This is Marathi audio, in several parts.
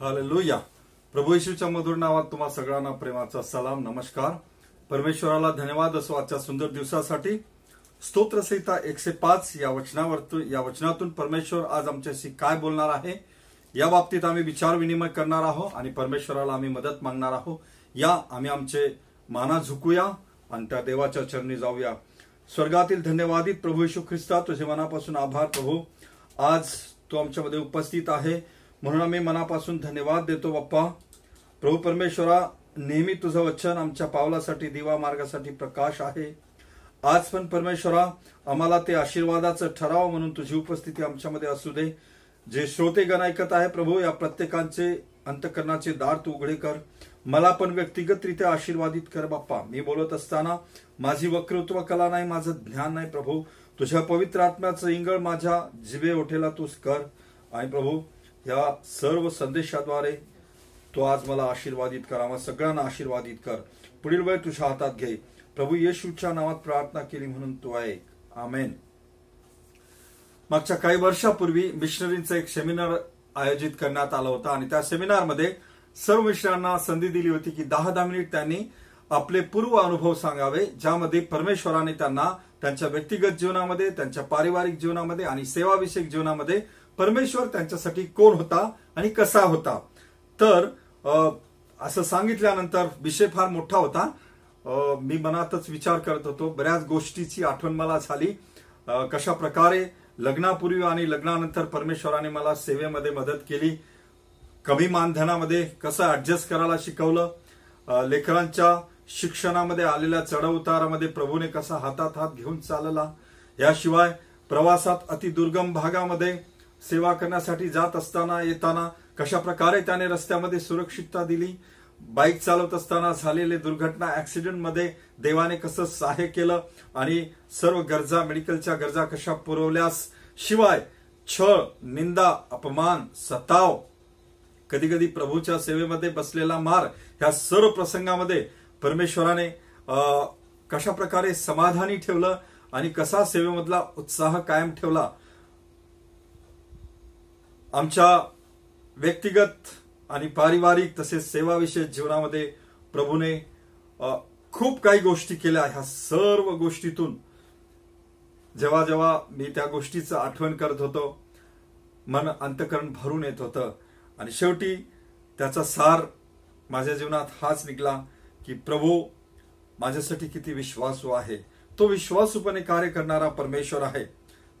हालेलुया प्रभू येशूच्या मधुर नावात तुम्हा सगळ्यांना प्रेमाचा सलाम नमस्कार. परमेश्वराला धन्यवाद असो आजच्या सुंदर दिवसासाठी. स्तोत्रसहिता एकशे पाच या वचनावर या वचनातून परमेश्वर आज आमच्याशी काय बोलणार आहे? या बाबतीत आम्ही विचार विनिमय करणार आहोत आणि परमेश्वराला आम्ही मदत मागणार आहोत. या आम्ही आमचे माना झुकूया आणि त्या देवाच्या चरणी जाऊया. स्वर्गातील धन्यवादित प्रभू येशू ख्रिस्ता तुझे मनापासून आभार प्रभू. आज तू आमच्यामध्ये उपस्थित आहे. म्हणून आम्ही मनापासून धन्यवाद देतो बाप्पा. प्रभू परमेश्वरा नेहमी तुझं वचन आमच्या पावलासाठी दिवा मार्गासाठी प्रकाश आहे. आज पण परमेश्वरा आम्हाला ते आशीर्वादाचं ठराव म्हणून तुझी उपस्थिती आमच्यामध्ये असू दे. जे श्रोतेगण ऐकत आहे प्रभू या प्रत्येकांचे अंतकरणाचे दार तू उघडे कर. मला पण व्यक्तिगतरित्या आशीर्वादित कर बाप्पा. मी बोलत असताना माझी वक्तृत्व कला नाही माझं ज्ञान नाही प्रभू. तुझ्या पवित्र आत्म्याचं इंगळ माझ्या जिवे ओठेला तूच कर. आणि प्रभू ह्या सर्व संदेशाद्वारे तो आज मला आशीर्वादित कर आम्हा सगळ्यांना आशीर्वादित कर. पुढील वेळ तुझ्या हातात घे. प्रभू येशूच्या नावात प्रार्थना केली म्हणून तू ऐक आमेन. मागच्या काही वर्षापूर्वी मिशनरींचा एक सेमिनार आयोजित करण्यात आला होता आणि त्या सेमिनारमध्ये सर्व मिश्रांना संधी दिली होती की दहा दहा मिनिट त्यांनी आपले पूर्व अनुभव सांगावे ज्यामध्ये परमेश्वराने त्यांना त्यांच्या व्यक्तिगत जीवनामध्ये त्यांच्या पारिवारिक जीवनामध्ये आणि सेवाविषयक जीवनामध्ये परमेश्वर त्यांच्यासाठी कोण होता आणि कसा होता? तर असं सांगितल्यानंतर विषय फार मोठा होता. मी मनातच विचार करत होतो. बऱ्याच गोष्टीची आठवण मला झाली. कशा प्रकारे लग्नापूर्वी आणि लग्नानंतर परमेश्वराने मला सेवेमध्ये मदत केली. कमी मानधनामध्ये कसं ऍडजस्ट करायला शिकवलं. लेकरांच्या शिक्षणामध्ये आलेल्या चढउतारामध्ये प्रभूने कसा हातात हात घेऊन चालला. याशिवाय प्रवासात अतिदुर्गम भागामध्ये सेवा करण्यासाठी जात असताना येताना कशा प्रकारे त्याने रस्त्यामध्ये सुरक्षितता दिली? बाईक चालवत असताना झालेले दुर्घटना ऍक्सिडेंटमध्ये देवाने कसं सहाय्य केलं? आणि सर्व गरजा मेडिकलच्या गरजा कशा पुरवल्यास? शिवाय छळ निंदा अपमान सताव कधी कधी प्रभूच्या सेवेमध्ये बसलेला मार ह्या सर्व प्रसंगामध्ये परमेश्वराने कशा प्रकारे समाधानी ठेवलं? आणि कसा सेवेमधला उत्साह कायम ठेवला? आमच्या व्यक्तिगत आणि पारिवारिक तसेच सेवाविषयक जीवनामध्ये प्रभूने खूप काही गोष्टी केल्या ह्या सर्व गोष्टीतून. जेव्हा जेव्हा मी त्या गोष्टीचं आठवण करत होतो मन अंतकरण भरून येत होतं. आणि शेवटी त्याचा सार माझ्या जीवनात हाच निघला की प्रभू माझ्यासाठी किती विश्वासू आहे. तो विश्वासूपणे कार्य करणारा परमेश्वर आहे.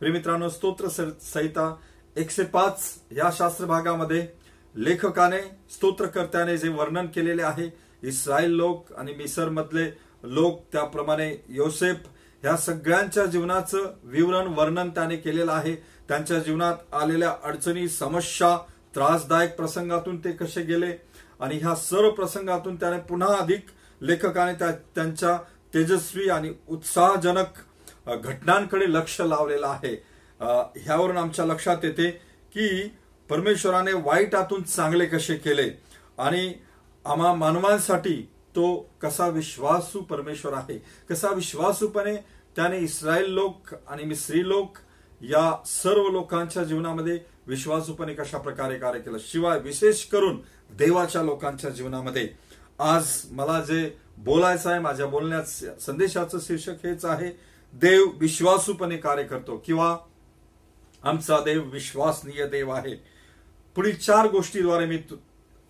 प्रेमित्रांनो स्तोत्र संहिता एकशे पाच या शास्त्र भागामध्ये लेखकाने स्तोत्रकर्त्याने जे वर्णन केलेले आहे इस्रायल लोक आणि मिसर मधले लोक त्याप्रमाणे योसेफ ह्या सगळ्यांच्या जीवनाचं विवरण वर्णन त्याने केलेलं आहे. त्यांच्या जीवनात आलेल्या अडचणी समस्या त्रासदायक प्रसंगातून ते कसे गेले आणि ह्या सर्व प्रसंगातून त्याने पुन्हा अधिक लेखकाने त्यांच्या तेजस्वी आणि उत्साहजनक घटनांकडे लक्ष लावलेलं आहे. ह्यावरून आमच्या लक्षात येते की परमेश्वराने वाईट आतून चांगले कसे केले आणि आम्हा मानवांसाठी तो कसा विश्वासू परमेश्वर आहे. कसा विश्वासूपणे त्याने इस्रायल लोक आणि मिस्री लोक या सर्व लोकांच्या जीवनामध्ये विश्वासूपणे कशा प्रकारे कार्य केलं. शिवाय विशेष करून देवाच्या लोकांच्या जीवनामध्ये. आज मला जे बोलायचं आहे माझ्या बोलण्याचं संदेशाचं शीर्षक हेच आहे देव विश्वासूपणे कार्य करतो किंवा आमचा देव विश्वासनीय देव आहे. पुढील चार गोष्टीद्वारे मी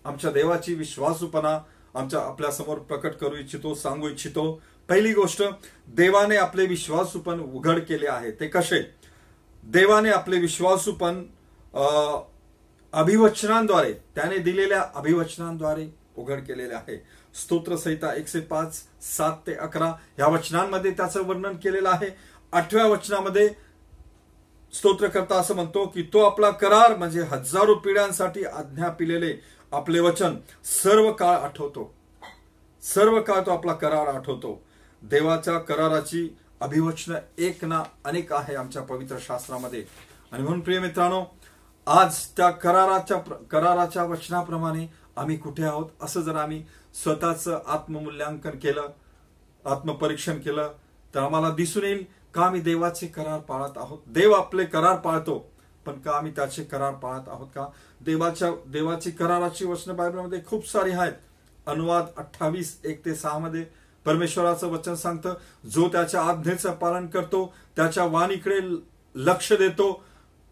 आमच्या देवाची विश्वासूपणा आमच्या आपल्यासमोर प्रकट करू इच्छितो सांगू इच्छितो. पहिली गोष्ट देवाने आपले विश्वासूपण उघड केले आहे. ते कसे? देवाने आपले विश्वासूपण अभिवचनांद्वारे त्याने दिलेल्या अभिवचनांद्वारे उघड केलेले आहे. स्तोत्रसहिता एकशे पाच सात ते अकरा या वचनांमध्ये त्याचं वर्णन केलेलं आहे. आठव्या वचनामध्ये स्तोत्रकर्ता असं म्हणतो की तो आपला करार म्हणजे हजारो पिढ्यांसाठी आज्ञा पिलेले आपले वचन सर्व काळ आठवतो. सर्व काळ तो आपला करार आठवतो. देवाच्या कराराची अभिवचन एक ना अनेक आहे आमच्या पवित्र शास्त्रामध्ये. आणि म्हणून प्रिय मित्रांनो आज त्या कराराच्या कराराच्या वचनाप्रमाणे आम्ही कुठे आहोत? असं जर आम्ही स्वतःच आत्ममूल्यांकन केलं आत्मपरीक्षण केलं तर आम्हाला दिसून येईल का आम्ही देवाचे करार पाळत आहोत? देव आपले करार पाळतो पण का आम्ही त्याचे करार पाळत आहोत का? देवाच्या देवाची कराराची वचन बायबलमध्ये खूप सारी आहेत. अनुवाद अठ्ठावीस एक ते सहा मध्ये परमेश्वराचं वचन सांगतं जो त्याच्या आज्ञेचं पालन करतो त्याच्या वाणीकडे लक्ष देतो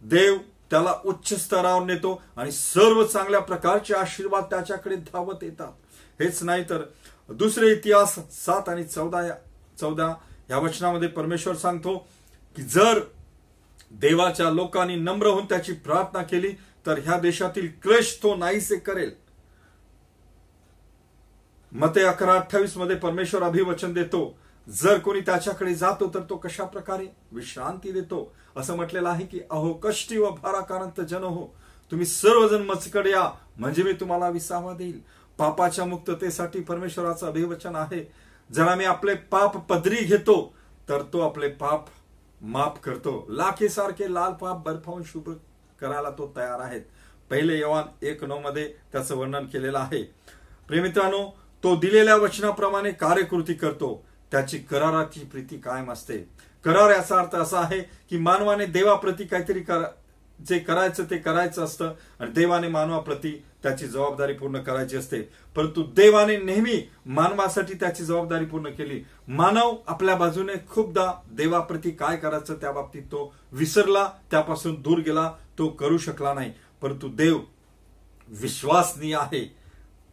देव त्याला उच्च स्तरावर नेतो आणि सर्व चांगल्या प्रकारचे आशीर्वाद त्याच्याकडे धावत येतात. हेच नाही तर दुसरे इतिहास सात आणि चौदा चौदा या वचनामध्ये परमेश्वर सांगतो की जर देवाच्या लोकांनी नम्र होऊन त्याची प्रार्थना केली तर ह्या देशातील क्लेश तो नाहीसे करेल. मते अकरा अठ्ठावीसमध्ये परमेश्वर अभिवचन देतो जर कोणी त्याच्याकडे जातो तर तो कशा प्रकारे विश्रांती देतो? असं म्हटलेलं आहे की अहो कष्टी व भाराकारांत जन हो. तुम्ही सर्वजण मचकडे या म्हणजे मी तुम्हाला विसावा देईल. पापाच्या मुक्ततेसाठी परमेश्वराचं अभिवचन आहे. जर आम्ही आपले पाप पदरी घेतो तर तो आपले पाप माफ करतो. लाखेसारखे लाल पाप बर्फावून शुभ्र करायला तो तयार आहे पहिले यवान एक नऊ मध्ये त्याचं वर्णन केलेलं आहे. प्रेमित्रांनो तो दिलेल्या वचनाप्रमाणे कार्यकृती करतो. त्याची कराराची प्रीती कायम असते. करार याचा अर्थ असा आहे की मानवाने देवाप्रती काहीतरी जे करायचं ते करायचं असतं आणि देवाने मानवाप्रती त्याची जबाबदारी पूर्ण करायची असते. परंतु देवाने नेहमी मानवासाठी त्याची जबाबदारी पूर्ण केली. मानव आपल्या बाजूने खूपदा देवाप्रती काय करायचं त्या बाबतीत तो विसरला त्यापासून दूर गेला तो करू शकला नाही. परंतु देव विश्वासनीय आहे.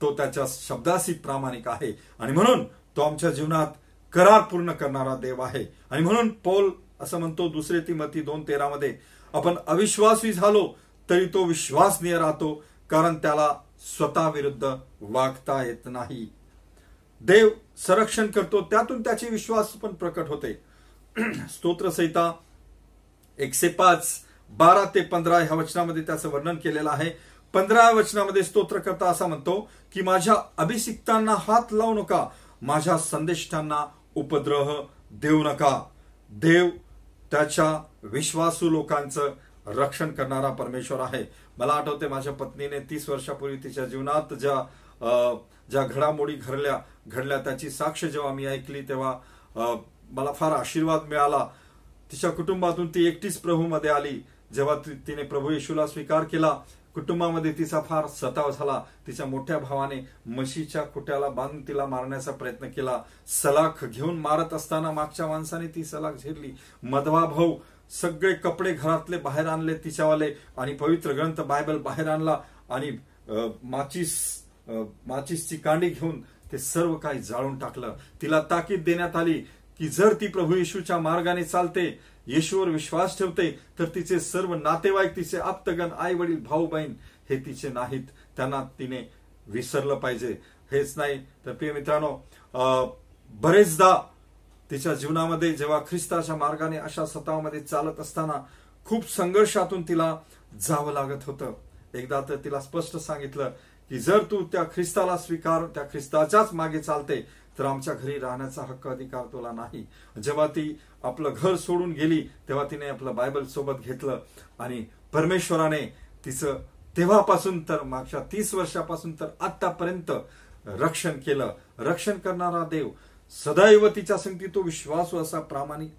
तो त्याच्या शब्दाशी प्रामाणिक आहे. आणि म्हणून तो आमच्या जीवनात करार पूर्ण करणारा देव आहे. आणि म्हणून पौल असं म्हणतो दुसरे ती मती दोन तेरा मध्ये आपण अविश्वासी झालो तरी तो विश्वासनीय राहतो कारण त्याला स्वतःविरुद्ध वागता येत नाही. देव संरक्षण करतो त्यातून त्याचे विश्वास पण प्रकट होते. स्तोत्रसहिता एकशे पाच बारा ते पंधरा ह्या वचनामध्ये त्याचं वर्णन केलेलं आहे. पंधरा वचनामध्ये स्तोत्र करता असा म्हणतो की माझ्या अभिषिक्तांना हात लावू नका माझ्या संदेष्टांना उपद्रह देऊ नका. देव त्याच्या विश्वासू लोकांचं रक्षण करणारा परमेश्वर आहे. मला आठवते माझ्या पत्नीने तीस वर्षापूर्वी तिच्या जीवनात ज्या ज्या घडामोडी घडल्या घडल्या त्याची साक्ष जेव्हा मी ऐकली तेव्हा मला फार आशीर्वाद मिळाला. तिच्या कुटुंबातून ती एकटीच प्रभूमध्ये आली. जेव्हा तिने प्रभू येशूला स्वीकार केला कुटुंबामध्ये तिचा फार सताव झाला. तिच्या मोठ्या भावाने म्हशीच्या खुट्याला बांधून तिला मारण्याचा प्रयत्न केला. सलाख घेऊन मारत असताना मागच्या माणसाने ती सलाख झेरली. मधवा भाऊ सगळे कपडे घरातले बाहेर आणले तिच्यावाले आणि पवित्र ग्रंथ बायबल बाहेर आणला आणि माचीस माचीसची कांडी घेऊन ते सर्व काही जाळून टाकलं. तिला ताकीद देण्यात आली की जर ती प्रभू येशूच्या मार्गाने चालते येशूवर विश्वास ठेवते तर तिचे सर्व नातेवाईक तिचे आप्तगण आई वडील भाऊ बहीण हे तिचे नाहीत. त्यांना तिने विसरलं पाहिजे. हेच नाही. तर प्रिय मित्रांनो बरेचदा तिच्या जीवनामध्ये जेव्हा ख्रिस्ताच्या मार्गाने अशा सतावामध्ये चालत असताना खूप संघर्षातून तिला जावं लागत होतं. एकदा तर तिला स्पष्ट सांगितलं की जर तू त्या ख्रिस्ताला स्वीकार त्या ख्रिस्ताच्याच मागे चालते तर आमच्या घरी राहण्याचा हक्क अधिकार तुला नाही. जेव्हा ती आपलं घर सोडून गेली तेव्हा तिने आपलं बायबल सोबत घेतलं आणि परमेश्वराने तिचं तेव्हापासून तर मागच्या तीस वर्षापासून तर आतापर्यंत रक्षण केलं. रक्षण करणारा देव सदैव तिच्या संगती तो विश्वासू असा प्रामाणिक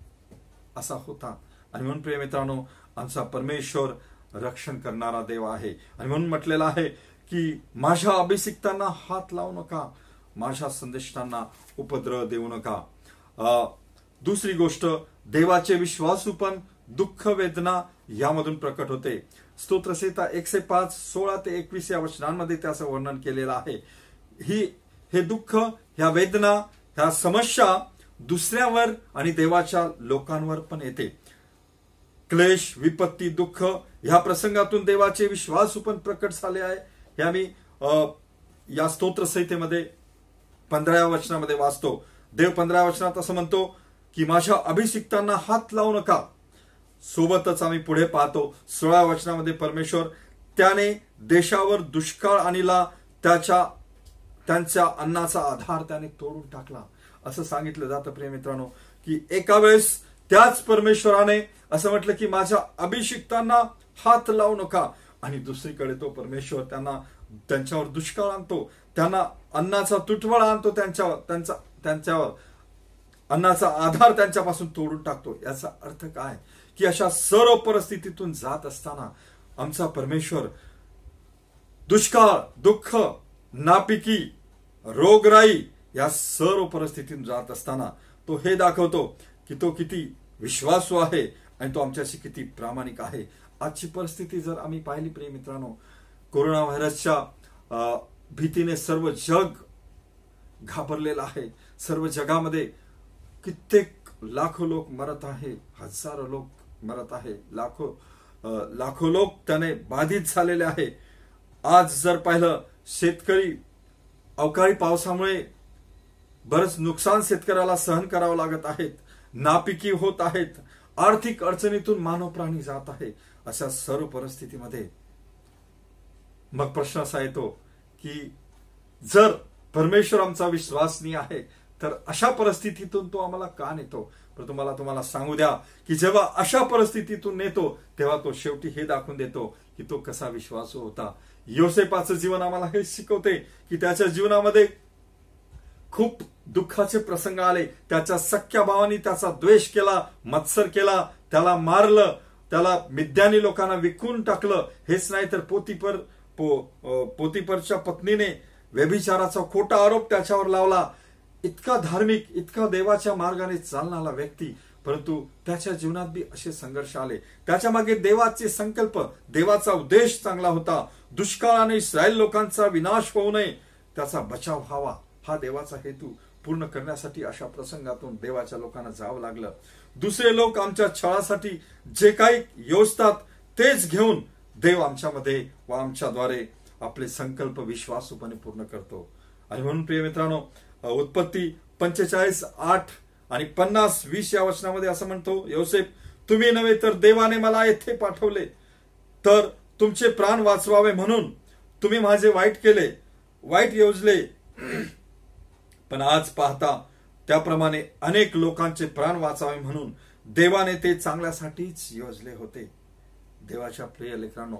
असा होता. आणि म्हणून प्रिय मित्रांनो आमचा परमेश्वर रक्षण करणारा देव आहे. आणि म्हणून म्हटलेलं आहे की माझ्या अभिषिक्तांना हात लावू नका. माझ्या संदेशांना उपद्रव देऊ नका. दुसरी गोष्ट देवाचे विश्वासू पण दुःख वेदना यामधून प्रकट होते. स्तोत्रसेता एकशे पाच सोळा ते एकवीस या वचनांमध्ये त्याचं वर्णन केलेलं आहे. ही हे दुःख ह्या वेदना ह्या समस्या दुसऱ्यावर आणि देवाच्या लोकांवर पण येते. क्लेश विपत्ती दुःख ह्या प्रसंगातून देवाचे विश्वासू पण प्रकट झाले आहे. हे आम्ही या स्तोत्रसंहितेमध्ये पंधराव्या वचनामध्ये वाचतो. देव पंधराव्या वचनात असं म्हणतो की माझ्या अभिषिक्तांना हात लावू नका. सोबतच आम्ही पुढे पाहतो. सोळा वचनामध्ये परमेश्वर त्याने देशावर दुष्काळ आणला. त्याच्या त्यांच्या अन्नाचा आधार त्याने तोडून टाकला. असं सांगितलं जातं प्रिय मित्रांनो की एका वेळेस त्याच परमेश्वराने असं म्हटलं की माझ्या अभिषिक्तांना हात लावू नका. आणि दुसरीकडे तो परमेश्वर त्यांना त्यांच्यावर दुष्काळ आणतो. त्यांना अन्नाचा तुटवडा आणतो त्यांच्यावर त्यांचा त्यांच्यावर. अन्नाचा आधार त्यांच्यापासून तोडून टाकतो. याचा अर्थ काय? की अशा सर्व परिस्थितीतून जात असताना आमचा परमेश्वर दुष्काळ दुःख नापिकी रोगराई या सर्व परिस्थितीतून जात असताना तो हे दाखवतो की तो किती विश्वासू आहे आणि तो आमच्याशी किती प्रामाणिक आहे. आजची परिस्थिती जर आम्ही पाहिली प्रिय मित्रांनो कोरोना व्हायरसच्या भीतीने सर्व जग घाबरलेलं आहे. सर्व जगामध्ये कित्येक लाखो लोक मरत आहे हजारो लोक मरत आहे. लाखो लाखो लोक त्याने बाधित झालेले आहे. आज जर पाहिलं शेतकरी अवकाळी पावसामुळे बरंच नुकसान शेतकऱ्याला सहन करावं लागत आहेत नापिकी होत आहेत आर्थिक अडचणीतून मानव प्राणी जात आहे. अशा सर्व परिस्थितीमध्ये मग प्रश्न असा येतो की जर परमेश्वर आमचा विश्वासनीय आहे तर अशा परिस्थितीतून तो आम्हाला का नेतो? तर तुम्हाला तुम्हाला सांगू द्या की जेव्हा अशा परिस्थितीतून नेतो तेव्हा तो शेवटी हे दाखवून देतो की तो कसा विश्वासू होता. योसेपाचं जीवन आम्हाला हे शिकवते की त्याच्या जीवनामध्ये खूप दुःखाचे प्रसंग आले. त्याच्या सख्या भावानी त्याचा द्वेष केला मत्सर केला त्याला मारलं त्याला मिद्यानी लोकांना विकून टाकलं. हेच नाही तर पोतीपर पो, पोतीपरच्या पत्नीने व्यभिचाराचा खोटा आरोप त्याच्यावर लावला. इतका धार्मिक इतका देवाच्या मार्गाने चालणारा व्यक्ती परंतु त्याच्या जीवनात बी असे संघर्ष आले. त्याच्यामागे देवाचे संकल्प देवाचा उद्देश चांगला होता. दुष्काळाने इस्रायल लोकांचा विनाश होऊ नये. त्याचा बचाव व्हावा हा देवाचा हेतू. पूर्ण करण्यासाठी अशा प्रसंगातून देवाच्या लोकांना जावं लागलं. दुसरे लोक आमच्या छळासाठी जे काही योजतात तेच घेऊन देव आमच्यामध्ये व आमच्याद्वारे आपले संकल्प विश्वासूपणे पूर्ण करतो. आणि म्हणून प्रिय मित्रांनो उत्पत्ती पंचेचाळीस आठ आणि पन्नास वीस या वचनामध्ये असं म्हणतो योसेफ तुम्ही नव्हे तर देवाने मला येथे पाठवले. तर तुमचे प्राण वाचवावे म्हणून तुम्ही माझे वाईट केले वाईट योजले. पण आज पाहता त्याप्रमाणे अनेक लोकांचे प्राण वाचावे म्हणून देवाने ते चांगल्यासाठीच योजले होते. देवाच्या प्रिय लेकरांनो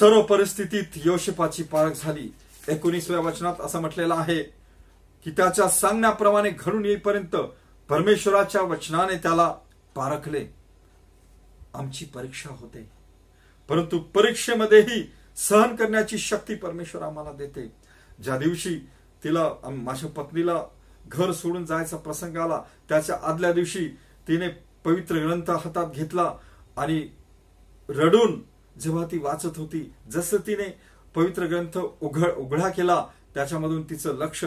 सर्व परिस्थितीत योशपाची पारख झाली. एकोणीसव्या वचनात असं म्हटलेलं आहे की त्याच्या सांगण्याप्रमाणे घडून येईपर्यंत परमेश्वराच्या वचनाने त्याला पारखले. आमची परीक्षा होते. परंतु परीक्षेमध्येही सहन करण्याची शक्ती परमेश्वर आम्हाला देते. ज्या दिवशी तिला माझ्या पत्नीला घर सोडून जायचा प्रसंग आला त्याच्या आदल्या दिवशी तिने पवित्र ग्रंथ हातात घेतला आणि रडून जेव्हा ती वाचत होती जसं तिने पवित्र ग्रंथ उघड उघडा केला त्याच्यामधून तिचं लक्ष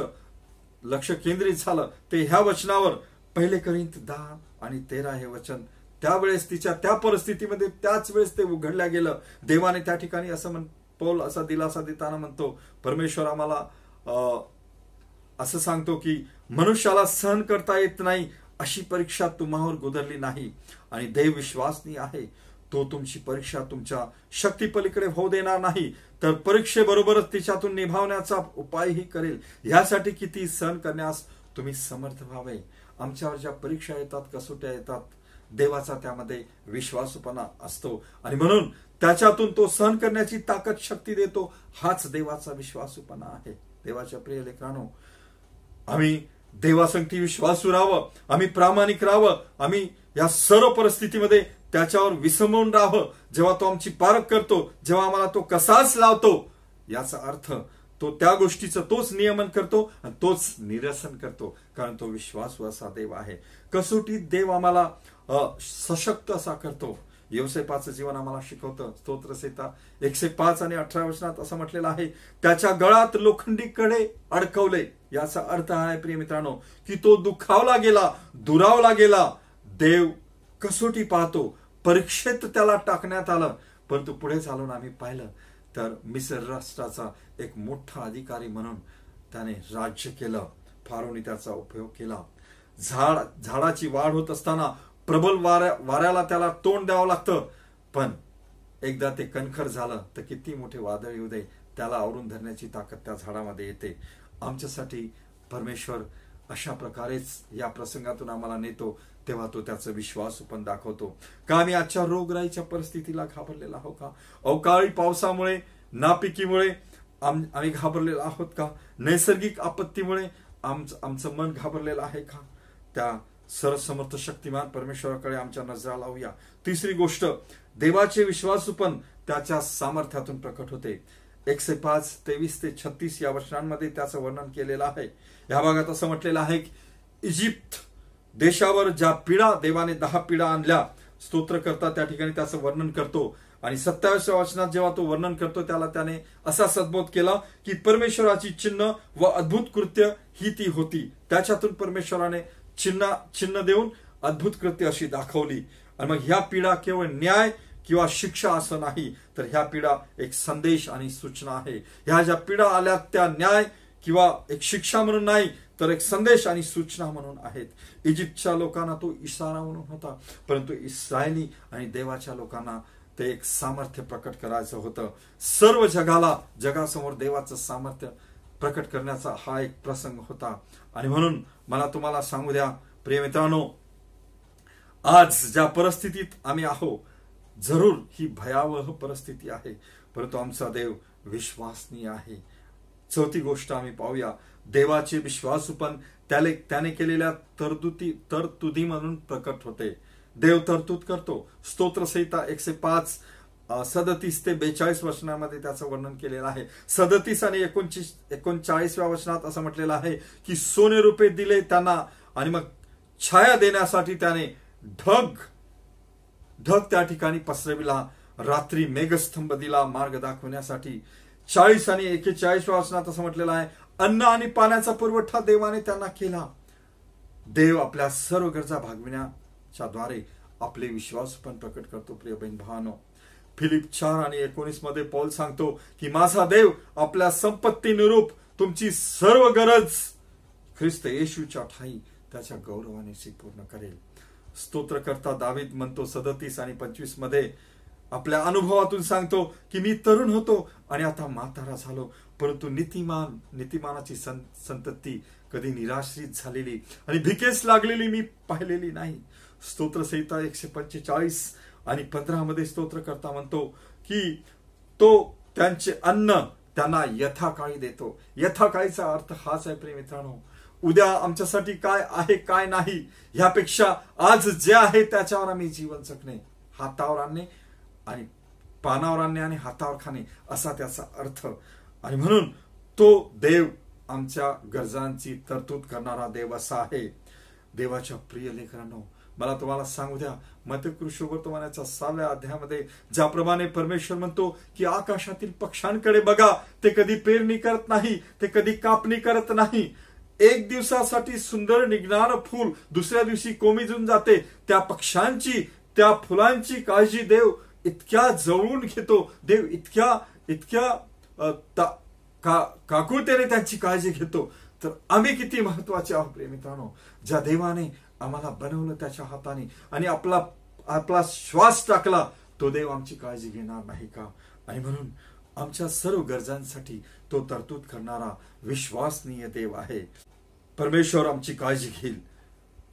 लक्ष केंद्रित झालं. ते ह्या वचनावर पहिले करीत दहा आणि तेरा हे वचन. त्यावेळेस तिच्या त्या परिस्थितीमध्ये त्याच वेळेस ते उघडल्या गेलं. देवाने त्या ठिकाणी असं म्हण पौल असा दिलासा देताना म्हणतो परमेश्वर आम्हाला असं सांगतो की मनुष्याला सहन करता येत नाही अशी परीक्षा तुम्हावर गुदरली नाही. आणि देवविश्वासनी आहे तो तुमची परीक्षा तुमच्या शक्तीपलीकडे होऊ देणार नाही. तर परीक्षेबरोबरच तिच्यातून निभावण्याचा उपायही करेल. यासाठी किती सहन करण्यास तुम्ही समर्थ व्हावे? आमच्यावर ज्या परीक्षा येतात कसोट्या येतात देवाचा त्यामध्ये विश्वासपणा असतो. आणि म्हणून त्याच्यातून तो सहन करण्याची ताकद शक्ती देतो हाच देवाचा विश्वासूपणा आहे. देवाच्या प्रिय लेकरानो आम्ही देवासंगती विश्वासू राहावं आम्ही प्रामाणिक राहावं आम्ही या सर्व परिस्थितीमध्ये त्याच्यावर विसंबून राहावं. जेव्हा तो आमची पारख करतो जेव्हा आम्हाला तो कसाच लावतो याचा अर्थ तो त्या गोष्टीचं तोच नियमन करतो आणि तोच निरसन करतो कारण तो विश्वासू असा देव आहे. कसोटीत देव आम्हाला सशक्त असा करतो. व्यवसायपाचं जीवन आम्हाला शिकवतं स्तोत्रसेता एकशे पाच आणि अठरा वचनात असं म्हटलेलं आहे त्याच्या गळात लोखंडी कडे अडकवले. याचा अर्थ आहे प्रिय मित्रांनो की तो दुखावला गेला दुरावला गेला देव कसोटी पाहतो परीक्षेत त्याला टाकण्यात आलं परंतु पुढे चालून आम्ही पाहिलं तर मिसर राष्ट्राचा एक मोठा अधिकारी म्हणून त्याने राज्य केलं फारोनी त्याचा उपयोग केला. झाड झाडाची वाढ होत असताना प्रबल वाऱ्या वाऱ्याला त्याला तोंड द्यावं लागतं. पण एकदा ते कणखर झालं तर किती मोठे वादळ येऊ दे त्याला आवरून धरण्याची ताकद त्या झाडामध्ये येते. आमच्यासाठी परमेश्वर अशा प्रकारेच या प्रसंगातून आम्हाला नेतो तेव्हा तो त्याचा विश्वास पण दाखवतो. का आम्ही आजच्या रोगराईच्या परिस्थितीला घाबरलेला आहोत का? अवकाळी पावसामुळे नापिकीमुळे आम्ही घाबरलेलो आहोत का? नैसर्गिक आपत्तीमुळे आमचं आमचं मन घाबरलेलं आहे का? त्या सरसमर्थ शक्तिमान परमेश्वराकडे आमच्या नजरा लावूया. तिसरी गोष्ट देवाचे विश्वासू पण त्याच्या सामर्थ्यातून प्रकट होते. एकशे पाच तेवीस ते छत्तीस या वर्षांमध्ये त्याचं वर्णन केलेलं आहे. या भागात असं म्हटलेलं आहे की इजिप्त देशावर ज्या पिढा देवाने दहा पिढा आणल्या स्तोत्र करता त्या ठिकाणी त्याचं वर्णन करतो. आणि सत्तावीसव्या वचनात जेव्हा तो वर्णन करतो त्याला त्याने असा सद्बोध केला की परमेश्वराची चिन्ह व अद्भुत कृत्य ही ती होती. त्याच्यातून परमेश्वराने चिन्ह चिन्ह देऊन अद्भुत कृत्य अशी दाखवली. आणि मग ह्या पिढा केवळ न्याय किंवा शिक्षा असं नाही तर ह्या पिढा एक संदेश आणि सूचना आहे. ह्या ज्या पिढा आल्या त्या न्याय किंवा एक शिक्षा म्हणून नाही तर एक संदेश आणि सूचना म्हणून आहेत. इजिप्तच्या लोकांना तो इशारा म्हणून होता परंतु इस्रायली आणि देवाच्या लोकांना ते एक सामर्थ्य प्रकट करायचं होतं. सर्व जगाला जगासमोर देवाचं सामर्थ्य प्रकट करण्याचा हा एक प्रसंग होता. आणि म्हणून मला तुम्हाला सांगू द्या प्रिय मित्रांनो आज ज्या परिस्थितीत आम्ही आहो जरूर ही भयावह परिस्थिती आहे. परंतु आमचा देव विश्वासनीय आहे. चौथी गोष्ट आम्ही पाहूया. देवाचे विश्वासूपण त्याले त्याने केलेल्या तरतुदी तरतुदी म्हणून प्रकट होते. देव तरतूद करतो. स्तोत्रसहिता एकशे पाच सदतीस ते बेचाळीस वचनामध्ये त्याचं वर्णन केलेलं आहे. सदतीस आणि एकोणतीस एकोणचाळीसव्या वचनात असं म्हटलेलं आहे की सोने रुपये दिले त्यांना आणि मग छाया देण्यासाठी त्याने ढग ढग त्या ठिकाणी पसरविला. रात्री मेघस्तंभ दिला मार्ग दाखवण्यासाठी. चाळीस आणि एकेचाळीसव्या वचनात असं म्हटलेलं आहे अन्न आणि पाण्याचा पुरवठा देवाने त्यांना केला. देव आपल्या सर्व गरजा भागविण्याच्या द्वारे आपले विश्वास पण प्रकट करतो प्रिय बहीण भावानो. फिलिप चार आणि एकोणीसमध्ये पॉल सांगतो की माझा देव आपल्या संपत्ती निरूप तुमची सर्व गरज ख्रिस्त येशूच्या ठाई त्याच्या गौरवाने पूर्ण करेल. स्तोत्रकर्ता दावीद म्हणतो सदतीस आणि पंचवीसमध्ये आपल्या अनुभवातून सांगतो की मी तरुण होतो आणि आता म्हातारा झालो परंतु नीतिमान नीतिमानाची संतती कधी निराश्रित झालेली आणि भिकेस लागलेली मी पाहिलेली नाही. स्तोत्रसहिता एकशे पंचेचाळीस आणि पंधरामध्ये स्तोत्र करता म्हणतो की तो त्यांचे अन्न त्यांना यथाकाळी देतो. यथाकाळीचा अर्थ हाच आहे प्रेम मित्रांनो. उद्या आमच्यासाठी काय आहे काय नाही ह्यापेक्षा आज जे आहे त्याच्यावर आम्ही जीवन जगणे. हातावर आणणे आणि पानावर आणणे आणि हातावर खाणे असा त्याचा अर्थ. आणि म्हणून तो देव आमच्या गरजांची तरतूद करणारा देव असा आहे. देवाच्या प्रिय लेकरांनो मला तुम्हाला सांगू द्या मध्यकृषी सहाव्या अध्यायामध्ये ज्याप्रमाणे परमेश्वर म्हणतो की आकाशातील पक्षांकडे बघा ते कधी पेरणी करत नाही ते कधी कापणी करत नाही. एक दिवसासाठी सुंदर निघणार फूल दुसऱ्या दिवशी कोमिजून जाते. त्या पक्ष्यांची त्या फुलांची काळजी देव इतक्या जवळून घेतो. देव इतक्या इतक्या काकुळतेने त्यांची काळजी घेतो. तर आम्ही किती महत्त्वाचे आहोत प्रेमित्रांनो ज्या देवाने आम्हाला बनवलं त्याच्या हाताने. आणि आपला आपला श्वास टाकला तो देव आमची काळजी घेणार नाही का? आणि म्हणून आमच्या सर्व गरजांसाठी तो तरतूद करणारा विश्वासनीय देव आहे. परमेश्वर आमची काळजी घेईल.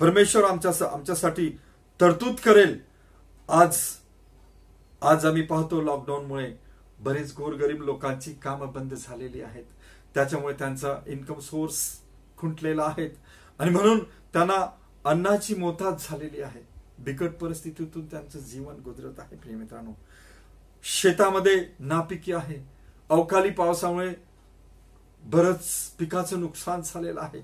परमेश्वर आमच्या आमच्यासाठी तरतूद करेल. आज आज आम्ही पाहतो लॉकडाऊनमुळे बरेच गोरगरीब लोकांची कामं बंद झालेली आहेत. त्याच्यामुळे त्यांचा इन्कम सोर्स खुंटलेला आहे. आणि म्हणून त्यांना अन्नाची मोताद झालेली आहे. बिकट परिस्थितीतून त्यांचं जीवन गुजरत आहे प्रिय मित्रांनो शेतामध्ये नापिकी आहे. अवकाळी पावसामुळे बरंच पिकाचं नुकसान झालेलं आहे.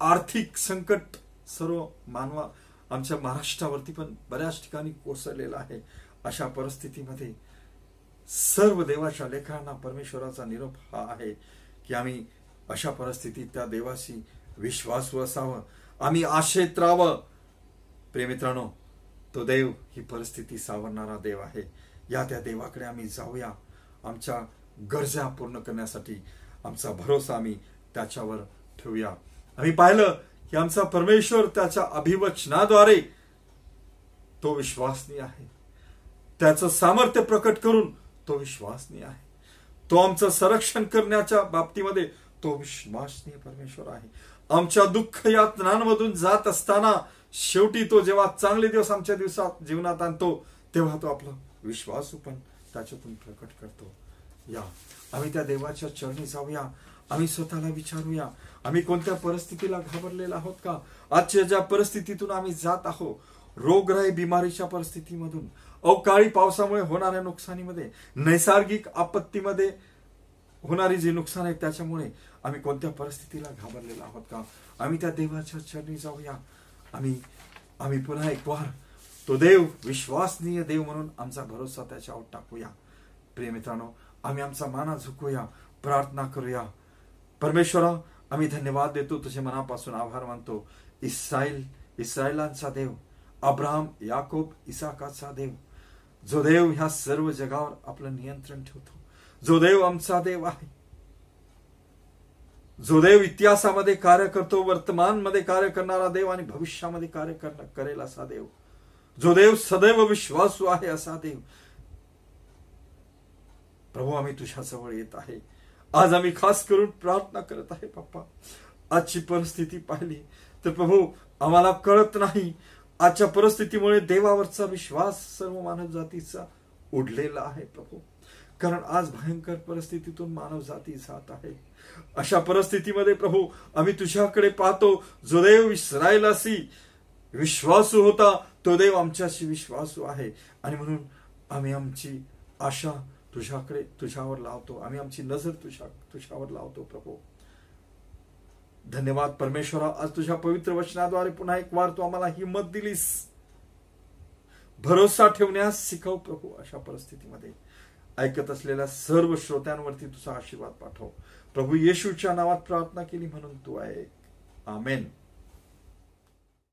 आर्थिक संकट सर्व मानवा आमच्या महाराष्ट्रावरती पण बऱ्याच ठिकाणी कोसळलेलं आहे. अशा परिस्थितीमध्ये सर्व देवाच्या लेखांना परमेश्वराचा निरोप हा आहे की आम्ही अशा परिस्थितीत त्या देवाशी विश्वासू असावं. आम्ही आशेत राहावं प्रेमित्रांनो तो देव ही परिस्थिती सावरणारा देव आहे. या त्या देवाकडे आम्ही जाऊया. आमच्या गरजा पूर्ण करण्यासाठी आमचा भरोसा आम्ही त्याच्यावर ठेवूया. आम्ही पाहिलं की आमचा परमेश्वर त्याच्या अभिवचनाद्वारे तो विश्वासनीय आहे. त्याचं सामर्थ्य प्रकट करून तो विश्वासनीय आहे. तो आमचं संरक्षण करण्याच्या बाबतीमध्ये तो विश्वासनीय परमेश्वर आहे. आमच्या दुःख यातनांमधून जात असताना शेवटी तो जेव्हा चांगले दिवस आमच्या दिवसात जीवनात आणतो तेव्हा तो आपला विश्वास पण त्याच्यातून प्रकट करतो. या. आम्ही त्या देवाच्या चरणी जाऊया. आम्ही स्वतःला विचारूया. आम्ही कोणत्या परिस्थितीला घाबरलेला आहोत का? आजच्या ज्या परिस्थितीतून आम्ही जात आहोत रोगराई बिमारीच्या परिस्थितीमधून अवकाळी पावसामुळे होणाऱ्या नुकसानीमध्ये नैसर्गिक आपत्तीमध्ये होणारी जी नुकसान आहे त्याच्यामुळे आम्ही कोणत्या परिस्थितीला घाबरलेला आहोत का? आम्ही त्या देवाच्या चरणी जाऊया. आम्ही आम्ही पुन्हा एक वार तो देव विश्वासनीय देव म्हणून आमचा भरोसा त्याच्यावर टाकूया. प्रिय मित्रांनो आम्ही आमचा माना झुकूया प्रार्थना करूया. परमेश्वरा आम्ही धन्यवाद देतो तुझे मनापासून आभार मानतो. इस्रायल इस्रायलांचा देव अब्राहम याकोब इसाकाचा देव जो देव ह्या सर्व जगावर आपलं नियंत्रण ठेवतो. जो देव आमचा देव आहे जो देव इतिहासामध्ये कार्य करतो वर्तमानमध्ये कार्य करणारा देव आणि भविष्यामध्ये कार्य करेल असा देव. जो देव सदैव विश्वासू आहे असा देव. प्रभू आम्ही तुझ्याजवळ येत आहे. आज आम्ही खास करून प्रार्थना करत आहे पप्पा. आजची परिस्थिती पाहिली तर प्रभू आम्हाला कळत नाही. आजच्या परिस्थितीमुळे देवावरचा विश्वास सर्व मानव जातीचा उडलेला आहे प्रभू. कारण आज भयंकर परिस्थितीतून मानव जाती जात आहे. अशा परिस्थितीमध्ये प्रभू आम्ही तुझ्याकडे पाहतो जो देव इस्रायलासी विश्वासू होता तो देव आमच्याशी विश्वासू आहे. आणि म्हणून आम्ही आमची आशा तुझ्याकडे तुझ्यावर लावतो. आम्ही आमची नजर तुझ्या तुझ्यावर लावतो प्रभू. धन्यवाद परमेश्वरा. आज तुझ्या पवित्र वचनाद्वारे पुन्हा एक वार तू आम्हाला हिंमत दिलीस. भरोसा ठेवण्यास शिकव प्रभू अशा परिस्थितीमध्ये. ऐकत असलेल्या सर्व श्रोत्यांवरती तुझा आशीर्वाद पाठव. प्रभू येशूच्या नावात प्रार्थना केली म्हणून तू आहे. आमेन.